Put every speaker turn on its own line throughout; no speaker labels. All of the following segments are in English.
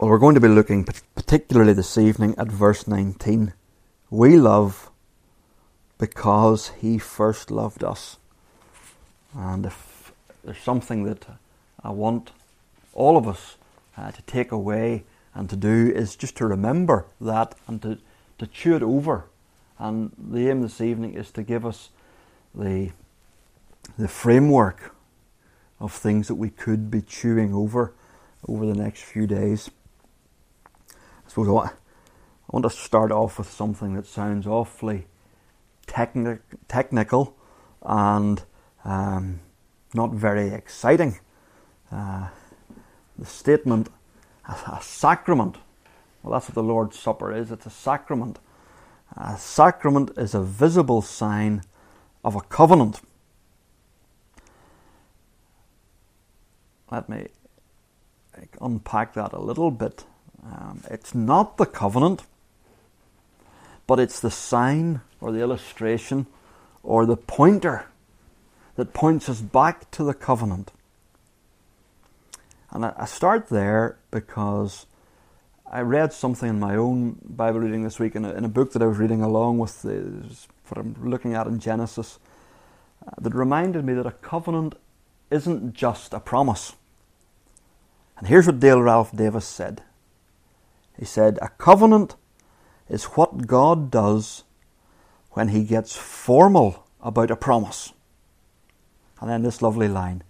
Well, we're going to be looking particularly this evening at verse 19. We love because he first loved us. And if there's something that I want all of us uh, to take away and to do is just to remember that and to, to chew it over. And the aim this evening is to give us the, the framework of things that we could be chewing over over the next few days. Suppose I want, I want to start off with something that sounds awfully techni- technical and um, not very exciting. Uh, the statement, a, a sacrament, well, that's what the Lord's Supper is it's a sacrament. A sacrament is a visible sign of a covenant. Let me unpack that a little bit. Um, it's not the covenant, but it's the sign or the illustration or the pointer that points us back to the covenant. And I, start there because I read something in my own Bible reading this week in a, in a book that I was reading along with what I'm looking at in Genesis uh, that reminded me that a covenant isn't just a promise. And here's what Dale Ralph Davis said he said, A covenant is what God does when he gets formal about a promise. And then this lovely line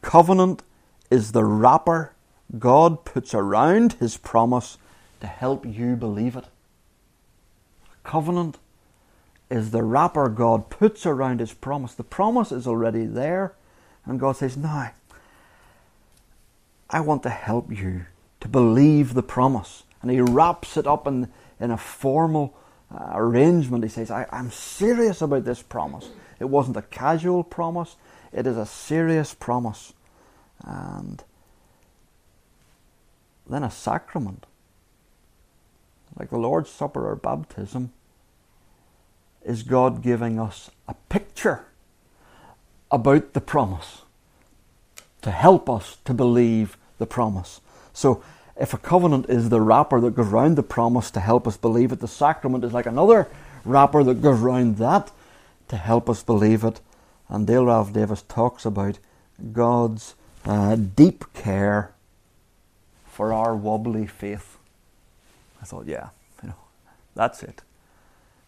Covenant is the wrapper God puts around his promise to help you believe it. Covenant is the wrapper God puts around his promise. The promise is already there, and God says, Now, I want to help you to believe the promise and he wraps it up in, in a formal uh, arrangement. He says, I, I'm serious about this promise. It wasn't a casual promise, it is a serious promise. And then a sacrament, like the Lord's Supper or baptism, is God giving us a picture about the promise to help us to believe the promise. So if a covenant is the wrapper that goes round the promise to help us believe it, the sacrament is like another wrapper that goes round that to help us believe it. And Dale Ralph Davis talks about God's uh, deep care for our wobbly faith. I thought, yeah, you know, that's it.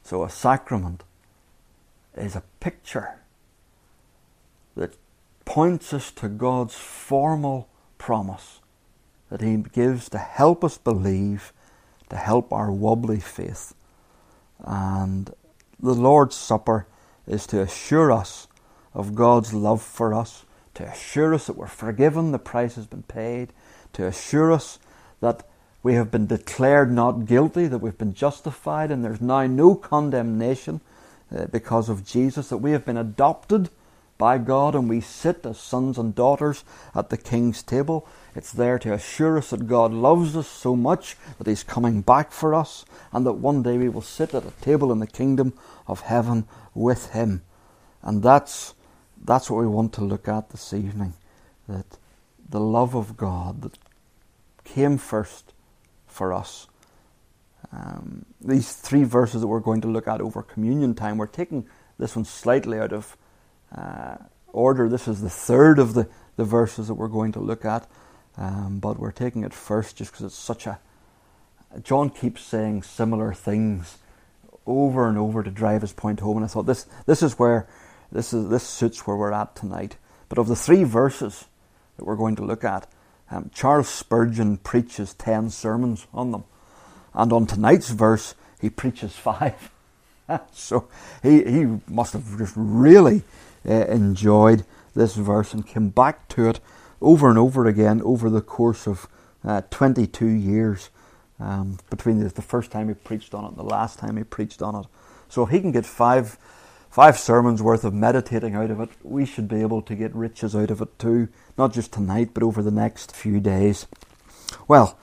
So a sacrament is a picture that points us to God's formal promise that He gives to help us believe, to help our wobbly faith. And the Lord's Supper is to assure us of God's love for us, to assure us that we're forgiven, the price has been paid, to assure us that we have been declared not guilty, that we've been justified, and there's now no condemnation uh, because of Jesus, that we have been adopted by God and we sit as sons and daughters at the King's table. It's there to assure us that God loves us so much that He's coming back for us, and that one day we will sit at a table in the kingdom of heaven with Him. And that's, that's what we want to look at this evening. That the love of God that came first for us. Um, these three verses that we're going to look at over communion time, we're taking this one slightly out of uh, order. This is the third of the, the verses that we're going to look at. Um, but we're taking it first just because it's such a. John keeps saying similar things over and over to drive his point home, and I thought this this is where this is this suits where we're at tonight. But of the three verses that we're going to look at, um, Charles Spurgeon preaches ten sermons on them, and on tonight's verse he preaches five. so he he must have just really uh, enjoyed this verse and came back to it over and over again over the course of uh, 22 years um, between the, the, first time he preached on it and the last time he preached on it. So if he can get five, five sermons worth of meditating out of it, we should be able to get riches out of it too, not just tonight, but over the next few days. Well,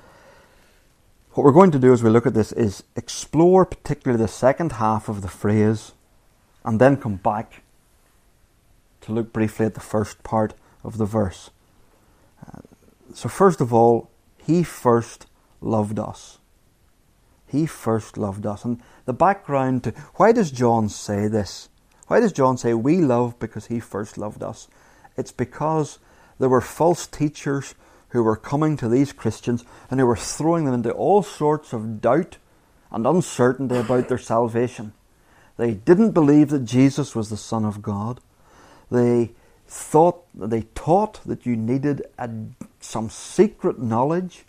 what we're going to do as we look at this is explore particularly the second half of the phrase and then come back to look briefly at the first part of the verse uh, so, first of all, he first loved us. He first loved us. And the background to why does John say this? Why does John say we love because he first loved us? It's because there were false teachers who were coming to these Christians and who were throwing them into all sorts of doubt and uncertainty about their salvation. They didn't believe that Jesus was the Son of God. They thought they taught that you needed a, some secret knowledge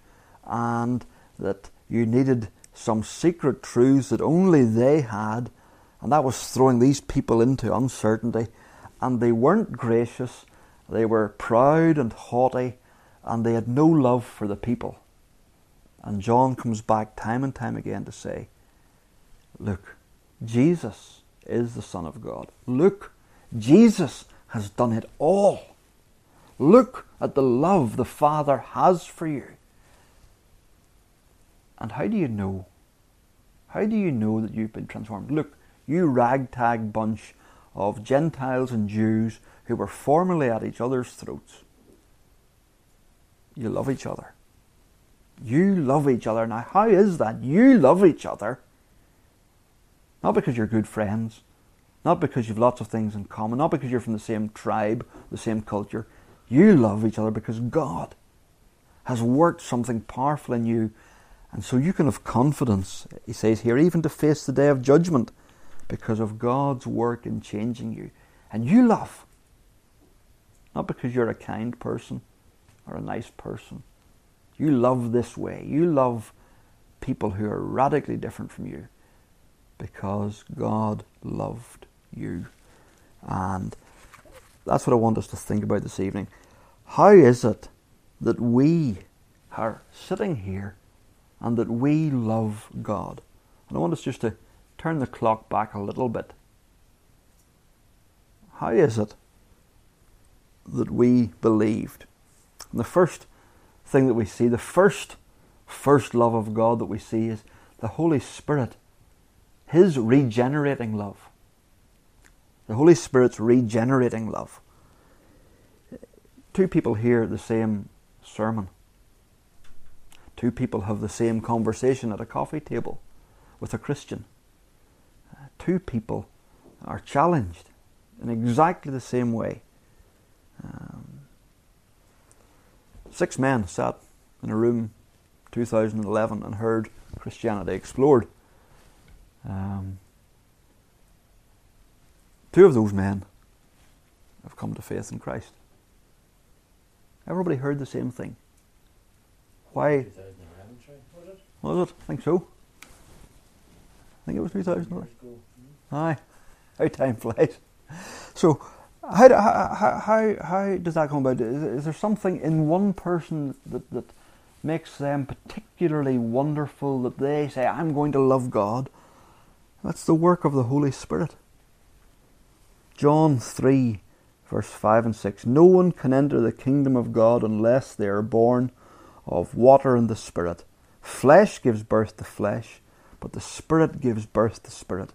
and that you needed some secret truths that only they had, and that was throwing these people into uncertainty. And they weren't gracious, they were proud and haughty, and they had no love for the people. And John comes back time and time again to say, Look, Jesus is the Son of God. Look, Jesus has done it all. Look at the love the Father has for you. And how do you know? How do you know that you've been transformed? Look, you ragtag bunch of Gentiles and Jews who were formerly at each other's throats. You love each other. You love each other. Now, how is that? You love each other. Not because you're good friends, not because you've lots of things in common, not because you're from the same tribe, the same culture. You love each other because God has worked something powerful in you. And so you can have confidence, he says here, even to face the day of judgment because of God's work in changing you. And you love. Not because you're a kind person or a nice person. You love this way. You love people who are radically different from you because God loved you. And that's what I want us to think about this evening. How is it that we are sitting here and that we love God? And I want us just to turn the clock back a little bit. How is it that we believed? And the first thing that we see, the first first love of God that we see is the Holy Spirit, His regenerating love. The Holy Spirit's regenerating love. Two people hear the same sermon. Two people have the same conversation at a coffee table with a Christian. two people are challenged in exactly the same way. Um, six men sat in a room 2011 and heard Christianity explored. Um, Two of those men have come to faith in Christ. Everybody heard the same thing. Why? Was it? I think so. I think it was 2011. Aye. How time flies. So, how, how, how, how does that come about? Is, is there something in one person that, that makes them particularly wonderful that they say, I'm going to love God? That's the work of the Holy Spirit. John 3, verse 5 and 6 No one can enter the kingdom of God unless they are born of water and the Spirit. Flesh gives birth to flesh, but the Spirit gives birth to spirit.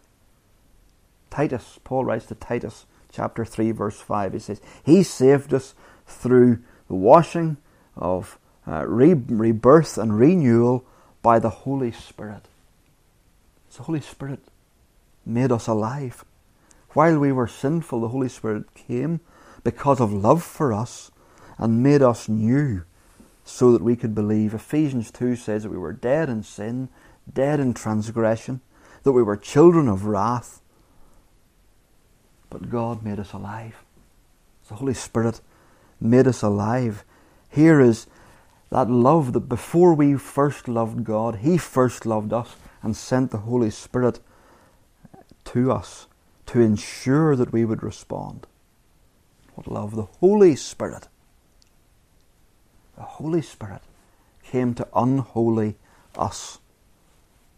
Titus, Paul writes to Titus chapter 3, verse 5, he says, He saved us through the washing of uh, re- rebirth and renewal by the Holy Spirit. the Holy Spirit made us alive. While we were sinful, the Holy Spirit came because of love for us and made us new so that we could believe. Ephesians 2 says that we were dead in sin, dead in transgression, that we were children of wrath. But God made us alive. The Holy Spirit made us alive. Here is that love that before we first loved God, He first loved us and sent the Holy Spirit to us to ensure that we would respond. What love! The Holy Spirit. The Holy Spirit came to unholy us.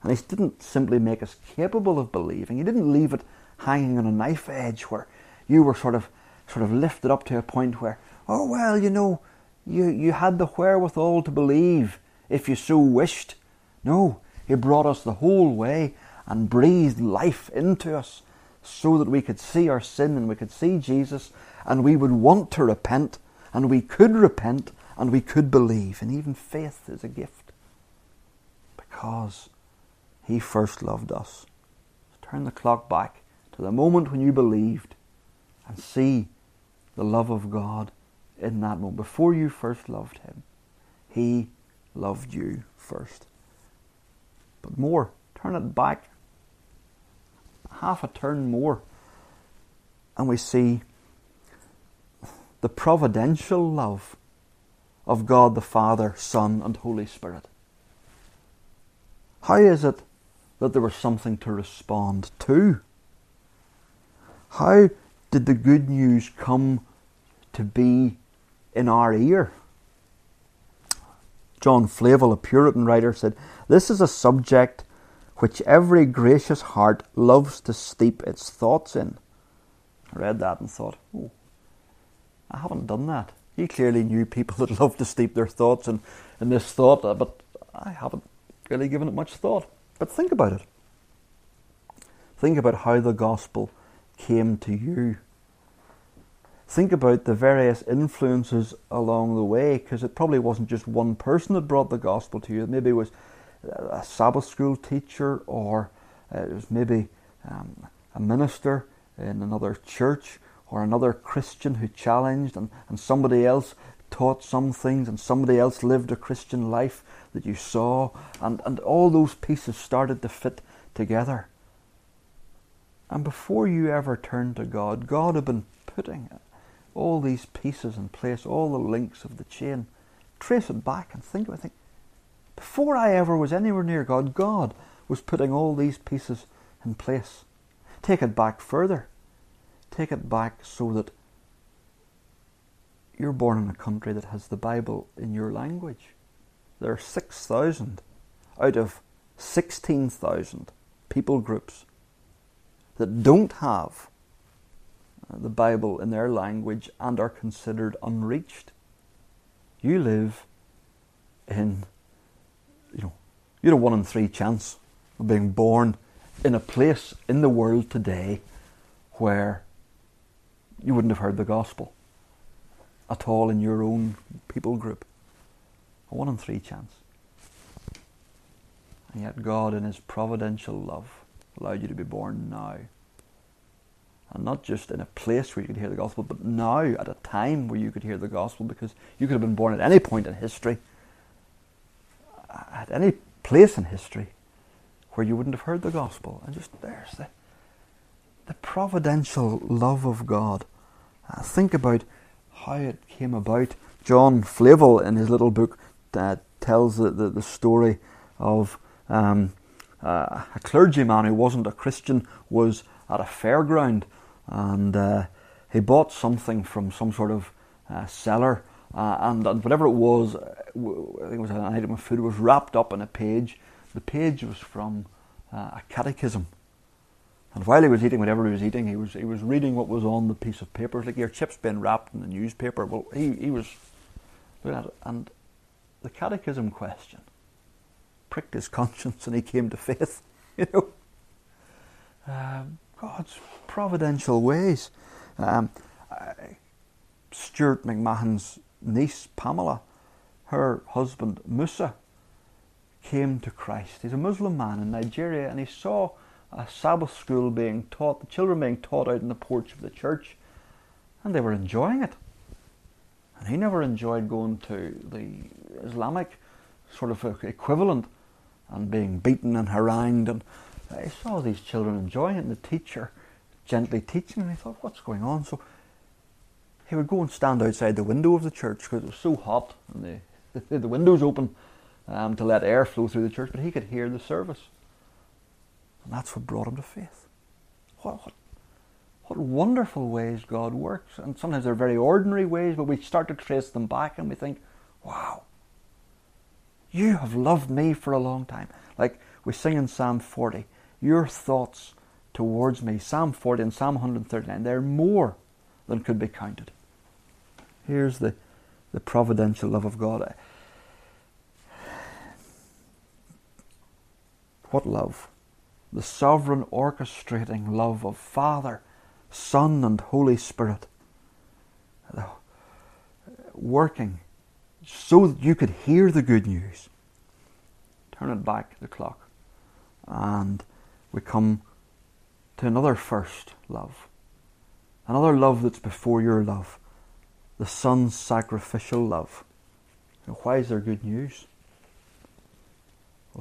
And He didn't simply make us capable of believing. He didn't leave it hanging on a knife edge where you were sort of sort of lifted up to a point where, oh well, you know, you, you had the wherewithal to believe if you so wished. No, He brought us the whole way and breathed life into us so that we could see our sin and we could see Jesus and we would want to repent and we could repent and we could believe. And even faith is a gift. Because He first loved us. Turn the clock back to the moment when you believed and see the love of God in that moment. Before you first loved Him, He loved you first. But more, turn it back half a turn more, and we see the providential love of God the Father, Son, and Holy Spirit. How is it that there was something to respond to? How did the good news come to be in our ear? John Flavel, a Puritan writer, said, This is a subject which every gracious heart loves to steep its thoughts in. I read that and thought, oh, I haven't done that. He clearly knew people that love to steep their thoughts in, in this thought, uh, but I haven't really given it much thought. But think about it. Think about how the gospel came to you. Think about the various influences along the way, because it probably wasn't just one person that brought the gospel to you. Maybe it was a Sabbath school teacher, or uh, it was maybe um, a minister in another church, or another Christian who challenged, and, and somebody else taught some things, and somebody else lived a Christian life that you saw, and, and all those pieces started to fit together. And before you ever turned to God, God had been putting all these pieces in place, all the links of the chain. Trace it back and think about it. Think, before I ever was anywhere near God, God was putting all these pieces in place. Take it back further. Take it back so that you're born in a country that has the Bible in your language. There are 6,000 out of 16,000 people groups that don't have uh, the Bible in their language and are considered unreached. You live in you know, you had a one in three chance of being born in a place in the world today where you wouldn't have heard the gospel at all in your own people group. A one in three chance. And yet God, in His providential love, allowed you to be born now. And not just in a place where you could hear the gospel, but now at a time where you could hear the gospel because you could have been born at any point in history at any place in history where you wouldn't have heard the gospel. And just there's the, the providential love of God. Uh, think about how it came about. John Flavel, in his little book, uh, tells the, the, the, story of um, uh, a clergyman who wasn't a Christian was at a fairground and uh, he bought something from some sort of uh, seller uh, and, and, whatever it was, uh, I think it was an item of food, was wrapped up in a page. The page was from uh, a catechism. And while he was eating whatever he was eating, he was he was reading what was on the piece of paper. It's like your chips being wrapped in the newspaper. Well, he, he was looking at it, and the catechism question pricked his conscience, and he came to faith. You know, um, God's providential ways. Um, Stuart McMahon's niece Pamela, her husband Musa, came to Christ. He's a Muslim man in Nigeria and he saw a Sabbath school being taught, the children being taught out in the porch of the church, and they were enjoying it. And he never enjoyed going to the Islamic sort of equivalent and being beaten and harangued. And he saw these children enjoying it, and the teacher gently teaching, and he thought, what's going on? So he would go and stand outside the window of the church because it was so hot and the, the windows open um, to let air flow through the church, but he could hear the service. And that's what brought him to faith. What, what, what wonderful ways God works. And sometimes they're very ordinary ways, but we start to trace them back and we think, wow, you have loved me for a long time. Like we sing in Psalm 40, your thoughts towards me, Psalm 40 and Psalm 139, they're more than could be counted. Here's the, the providential love of God. What love? The sovereign orchestrating love of Father, Son, and Holy Spirit. Working so that you could hear the good news. turn it back, the clock, and we come to another first love. Another love that's before your love. The Son's sacrificial love. And why is there good news?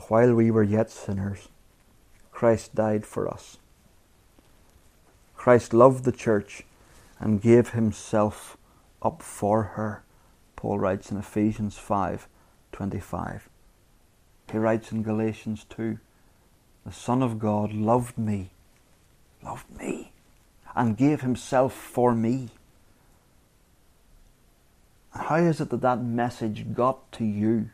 While we were yet sinners, Christ died for us. Christ loved the church and gave himself up for her. Paul writes in Ephesians 5:25. He writes in Galatians 2, the Son of God loved me, loved me, and gave himself for me. How is it that that message got to you?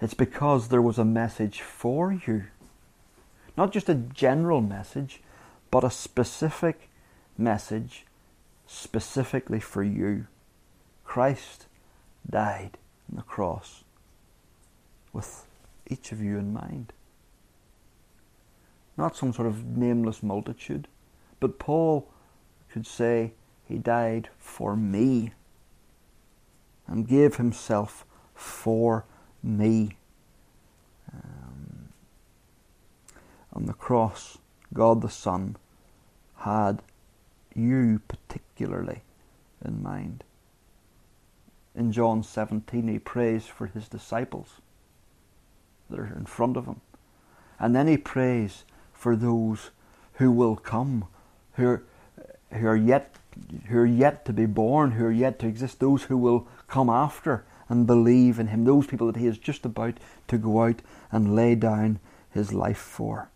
It's because there was a message for you. Not just a general message, but a specific message specifically for you. Christ died on the cross with each of you in mind. Not some sort of nameless multitude, but Paul could say, He died for me and gave Himself for me. Um, on the cross, God the Son had you particularly in mind. In John 17, he prays for his disciples that are in front of him. And then he prays for those who will come, who are, who are yet who are yet to be born, who are yet to exist, those who will come after and believe in him, those people that he is just about to go out and lay down his life for.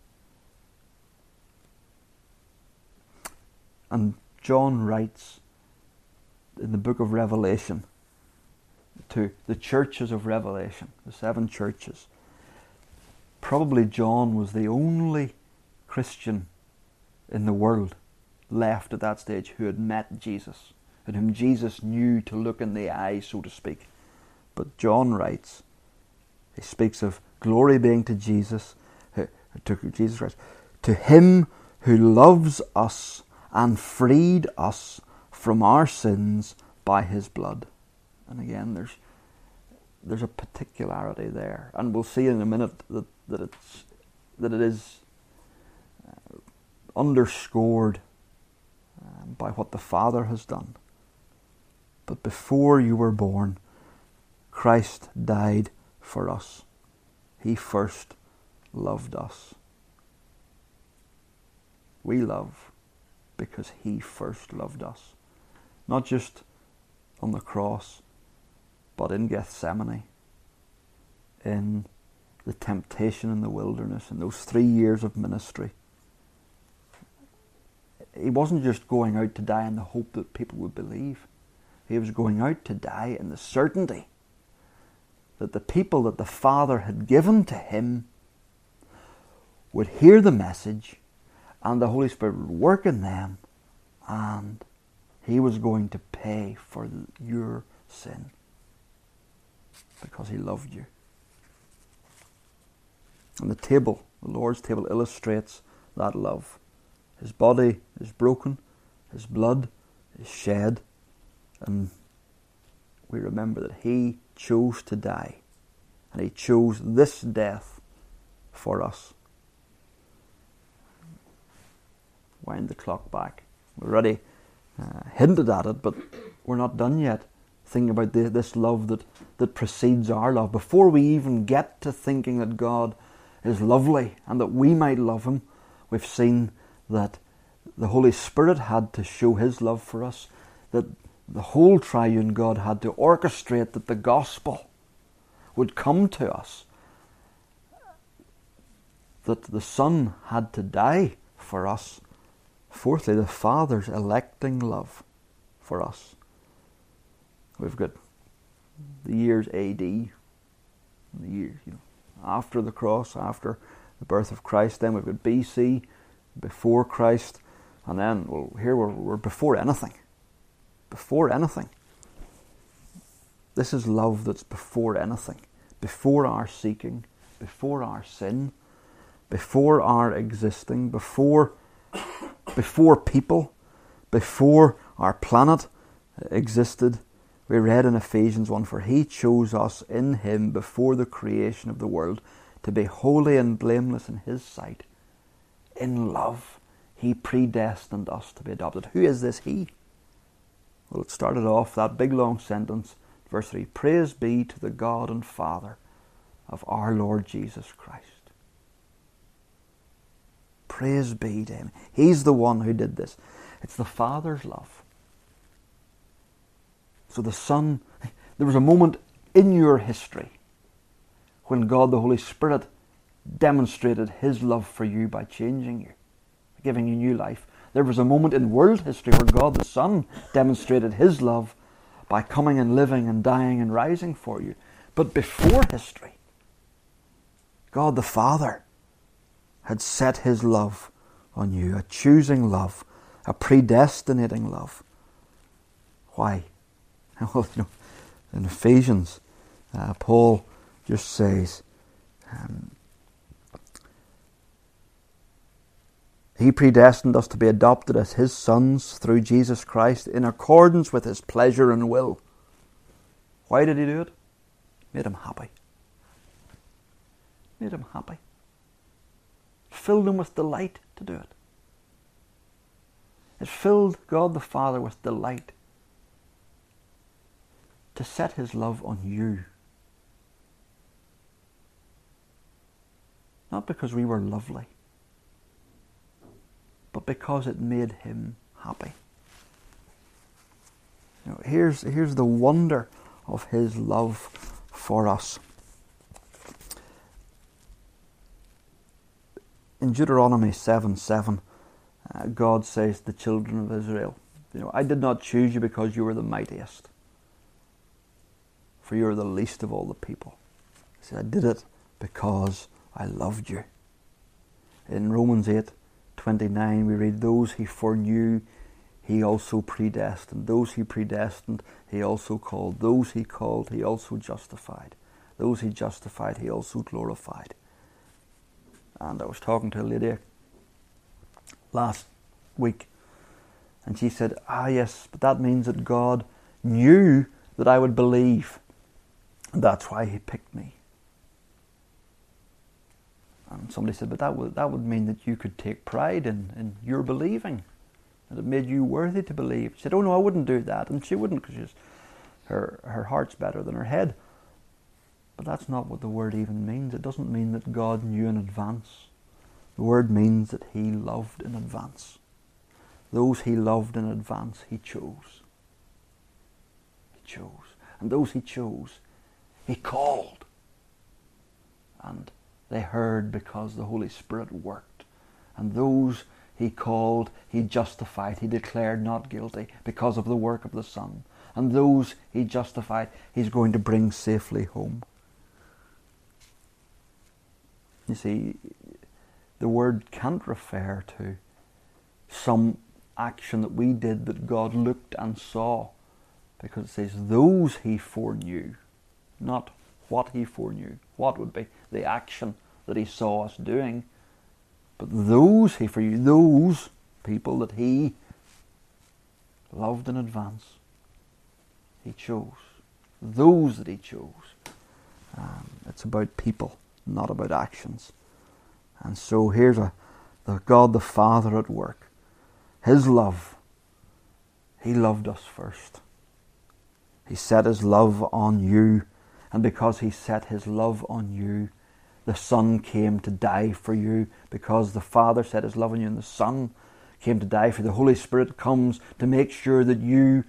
And John writes in the book of Revelation to the churches of Revelation, the seven churches. Probably John was the only Christian in the world left at that stage who had met Jesus and whom Jesus knew to look in the eye, so to speak. But John writes, he speaks of glory being to Jesus, to Jesus Christ, to him who loves us and freed us from our sins by his blood. And again, there's there's a particularity there, and we'll see in a minute that, that it's that it is uh, underscored by what the Father has done. But before you were born, Christ died for us. He first loved us. We love because He first loved us. Not just on the cross, but in Gethsemane, in the temptation in the wilderness, in those three years of ministry. He wasn't just going out to die in the hope that people would believe. He was going out to die in the certainty that the people that the Father had given to him would hear the message and the Holy Spirit would work in them, and He was going to pay for your sin because He loved you. And the table, the Lord's table, illustrates that love. His body is broken, His blood is shed, and we remember that He chose to die, and He chose this death for us. wind the clock back. We're already uh, hinted at it, but we're not done yet. Thinking about the, this love that, that precedes our love. Before we even get to thinking that God is lovely and that we might love Him, we've seen that the Holy Spirit had to show His love for us, that the whole triune God had to orchestrate that the gospel would come to us, that the Son had to die for us Fourthly, the Father's electing love for us. We've got the years AD, the years you know after the cross, after the birth of Christ. Then we've got BC, before Christ, and then well, here we're, we're before anything. Before anything. This is love that's before anything, before our seeking, before our sin, before our existing, before before people, before our planet existed, We read in Ephesians 1 For he chose us in him before the creation of the world to be holy and blameless in his sight. In love, he predestined us to be adopted. Who is this he? Well, it started off that big long sentence, verse 3 Praise be to the God and Father of our Lord Jesus Christ. Praise be to him. He's the one who did this. It's the Father's love. So the Son, there was a moment in your history when God the Holy Spirit demonstrated his love for you by changing you, giving you new life. There was a moment in world history where God the Son demonstrated his love by coming and living and dying and rising for you. But before history, God the Father had set his love on you, a choosing love, a predestinating love. Why? Well, you know, in Ephesians, uh, Paul just says, um, He predestined us to be adopted as His sons through Jesus Christ in accordance with His pleasure and will. Why did He do it? Made Him happy. Made Him happy. Filled Him with delight to do it. It filled God the Father with delight to set His love on you. Not because we were lovely but because it made him happy. You know, here's, here's the wonder of his love for us. In Deuteronomy 7 7, uh, God says to the children of Israel, you know, I did not choose you because you were the mightiest, for you are the least of all the people. He said, I did it because I loved you. In Romans 8, 29, we read, Those he foreknew, he also predestined. Those he predestined, he also called. Those he called, he also justified. Those he justified, he also glorified. And I was talking to a lady last week, and she said, Ah, yes, but that means that God knew that I would believe. And that's why he picked me. And somebody said, but that would, that would mean that you could take pride in, in your believing, that it made you worthy to believe. She said, oh no, I wouldn't do that. And she wouldn't because her, her heart's better than her head. But that's not what the word even means. It doesn't mean that God knew in advance. The word means that He loved in advance. Those He loved in advance, He chose. He chose. And those He chose, He called. And they heard because the Holy Spirit worked. And those he called, he justified, he declared not guilty because of the work of the Son. And those he justified, he's going to bring safely home. You see, the word can't refer to some action that we did that God looked and saw, because it says, those he foreknew, not what he foreknew. What would be the action that he saw us doing? But those he foreknew, those people that he loved in advance, he chose. Those that he chose. Um, it's about people, not about actions. And so here's a the God the Father at work. His love. He loved us first. He set his love on you and because he set his love on you, the Son came to die for you. Because the Father set his love on you, and the Son came to die for you. The Holy Spirit comes to make sure that you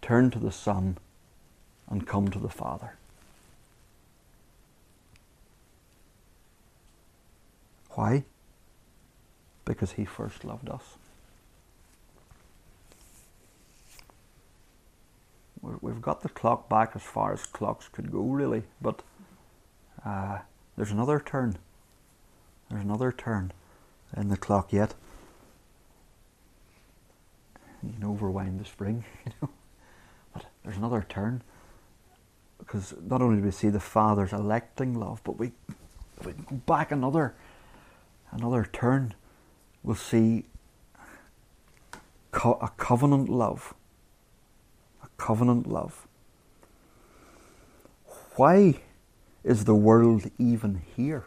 turn to the Son and come to the Father. Why? Because he first loved us. We've got the clock back as far as clocks could go, really. But uh, there's another turn. There's another turn in the clock yet. You can overwind the spring, you know. But there's another turn because not only do we see the Father's electing love, but we, we go back another another turn, we'll see co- a covenant love covenant love. Why is the world even here?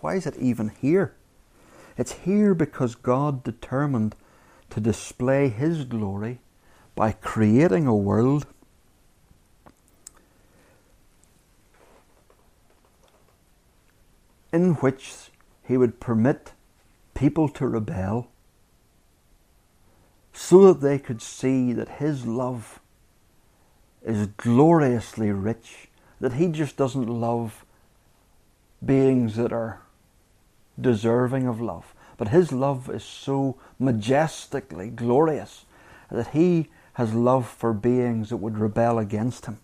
Why is it even here? It's here because God determined to display His glory by creating a world in which He would permit people to rebel so that they could see that His love is gloriously rich, that He just doesn't love beings that are deserving of love. But His love is so majestically glorious that He has love for beings that would rebel against Him.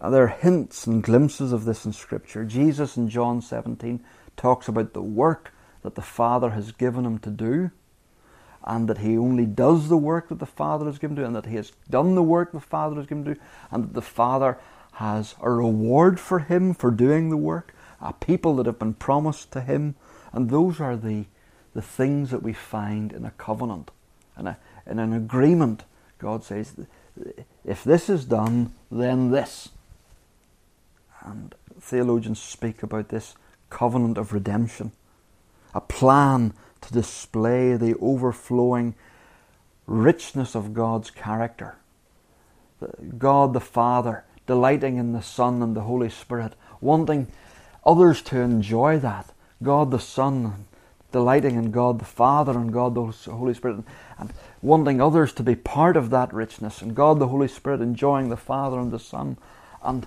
there are hints and glimpses of this in Scripture. Jesus in John 17 talks about the work that the Father has given Him to do and that he only does the work that the Father has given to him, and that he has done the work the Father has given to and that the Father has a reward for him for doing the work, a people that have been promised to him, and those are the, the things that we find in a covenant, in, a, in an agreement. God says, if this is done, then this. And theologians speak about this covenant of redemption, a plan to display the overflowing richness of God's character. God the Father delighting in the Son and the Holy Spirit, wanting others to enjoy that. God the Son delighting in God the Father and God the Holy Spirit, and wanting others to be part of that richness, and God the Holy Spirit enjoying the Father and the Son, and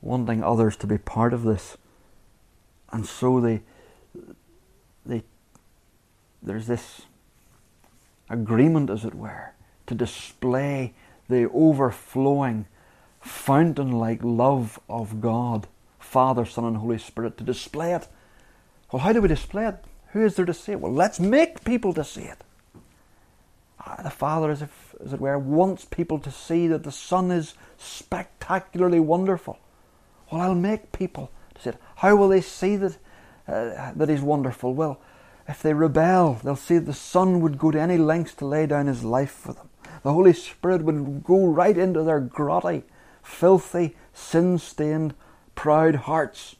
wanting others to be part of this. And so they, there's this agreement, as it were, to display the overflowing fountain like love of God, Father, Son, and Holy Spirit, to display it. Well, how do we display it? Who is there to see it? Well, let's make people to see it. Ah, the Father, as, if, as it were, wants people to see that the Son is spectacularly wonderful. Well, I'll make people to see it. How will they see that, uh, that He's wonderful? Well, if they rebel, they'll see the Son would go to any lengths to lay down his life for them. The Holy Spirit would go right into their grotty, filthy, sin stained, proud hearts.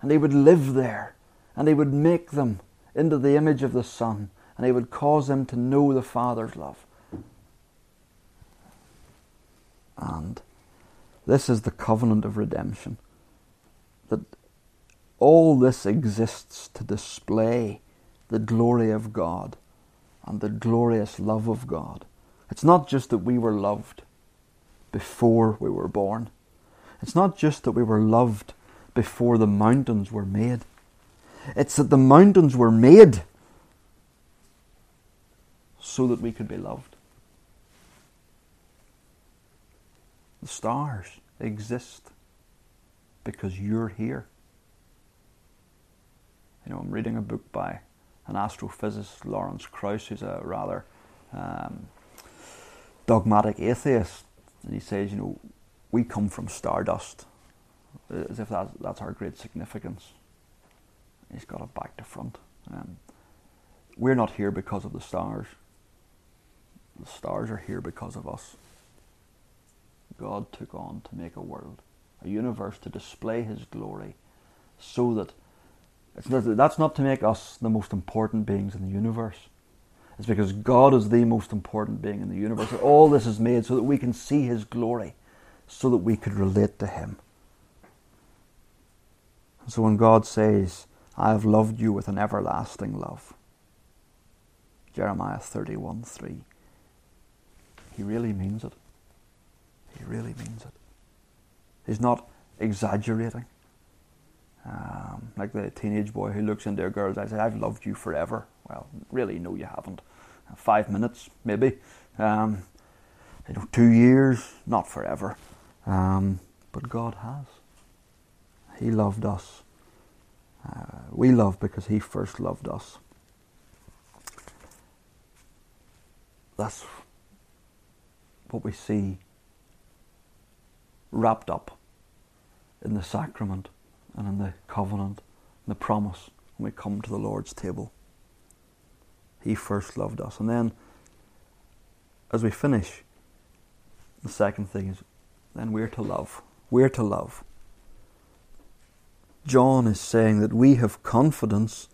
And he would live there. And he would make them into the image of the Son. And he would cause them to know the Father's love. And this is the covenant of redemption. That all this exists to display the glory of God and the glorious love of God. It's not just that we were loved before we were born. It's not just that we were loved before the mountains were made. It's that the mountains were made so that we could be loved. The stars exist because you're here. You know, I'm reading a book by an astrophysicist, Lawrence Krauss, who's a rather um, dogmatic atheist, and he says, you know, we come from stardust, as if that's, that's our great significance. He's got it back to front. Um, we're not here because of the stars. The stars are here because of us. God took on to make a world, a universe to display His glory, so that not, that's not to make us the most important beings in the universe. It's because God is the most important being in the universe. All this is made so that we can see His glory, so that we could relate to Him. And so when God says, I have loved you with an everlasting love, Jeremiah 31 3, He really means it. He really means it. He's not exaggerating. Um, like the teenage boy who looks into a girl's eyes and says, I've loved you forever. Well, really, no, you haven't. Five minutes, maybe. Um, you know, two years, not forever. Um, but God has. He loved us. Uh, we love because He first loved us. That's what we see wrapped up in the sacrament and in the covenant and the promise when we come to the Lord's table. He first loved us. And then as we finish, the second thing is then we're to love. We're to love. John is saying that we have confidence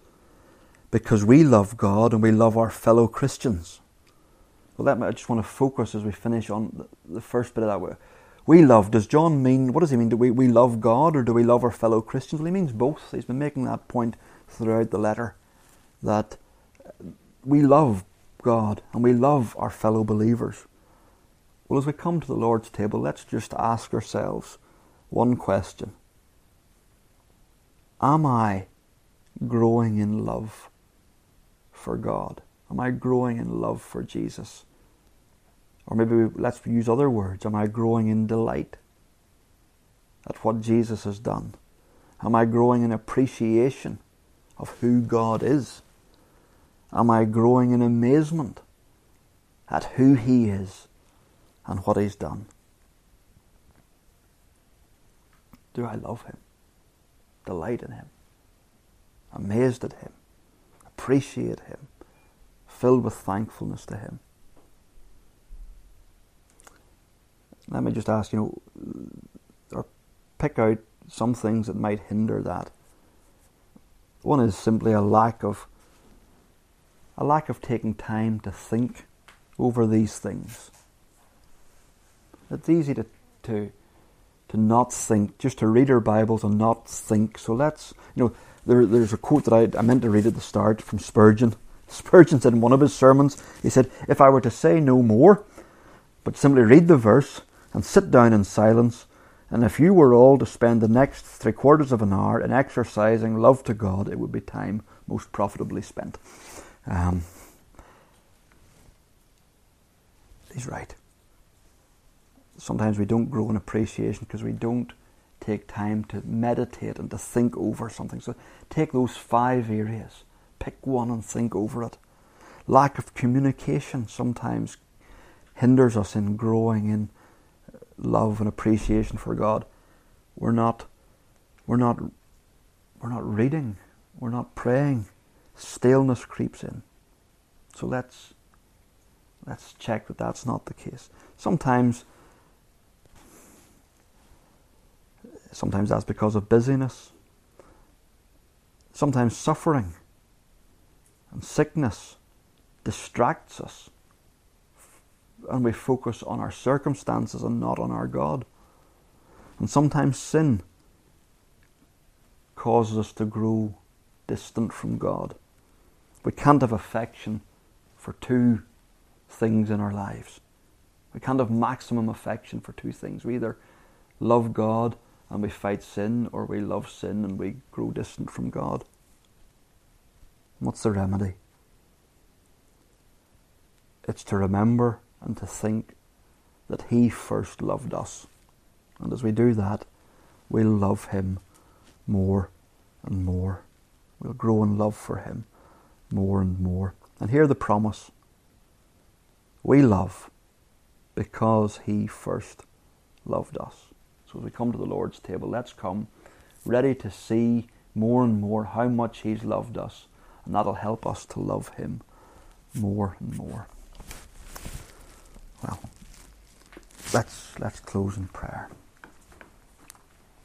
because we love God and we love our fellow Christians. Well, me, I just want to focus as we finish on the first bit of that. We love, does John mean, what does he mean? Do we, we love God or do we love our fellow Christians? Well, he means both. He's been making that point throughout the letter that we love God and we love our fellow believers. Well, as we come to the Lord's table, let's just ask ourselves one question Am I growing in love for God? Am I growing in love for Jesus? Or maybe let's use other words. Am I growing in delight at what Jesus has done? Am I growing in appreciation of who God is? Am I growing in amazement at who He is and what He's done? Do I love Him? Delight in Him? Amazed at Him? Appreciate Him? Filled with thankfulness to Him? Let me just ask, you know, or pick out some things that might hinder that. One is simply a lack of a lack of taking time to think over these things. It's easy to, to, to not think, just to read our Bibles and not think. So let's, you know, there, there's a quote that I, I meant to read at the start from Spurgeon. Spurgeon said in one of his sermons, he said, If I were to say no more, but simply read the verse and sit down in silence, and if you were all to spend the next three quarters of an hour in exercising love to God, it would be time most profitably spent. Um, he's right. Sometimes we don't grow in appreciation because we don't take time to meditate and to think over something. So take those five areas, pick one and think over it. Lack of communication sometimes hinders us in growing in love and appreciation for God. We're not we're not we're not reading, we're not praying, Staleness creeps in. So let's let's check that that's not the case. Sometimes sometimes that's because of busyness. Sometimes suffering and sickness distracts us and we focus on our circumstances and not on our God. And sometimes sin causes us to grow distant from God. We can't have affection for two things in our lives. We can't have maximum affection for two things. We either love God and we fight sin, or we love sin and we grow distant from God. What's the remedy? It's to remember and to think that He first loved us. And as we do that, we'll love Him more and more. We'll grow in love for Him more and more. And hear the promise we love because He first loved us. So as we come to the Lord's table, let's come ready to see more and more how much He's loved us, and that'll help us to love Him more and more. Well, let's let's close in prayer.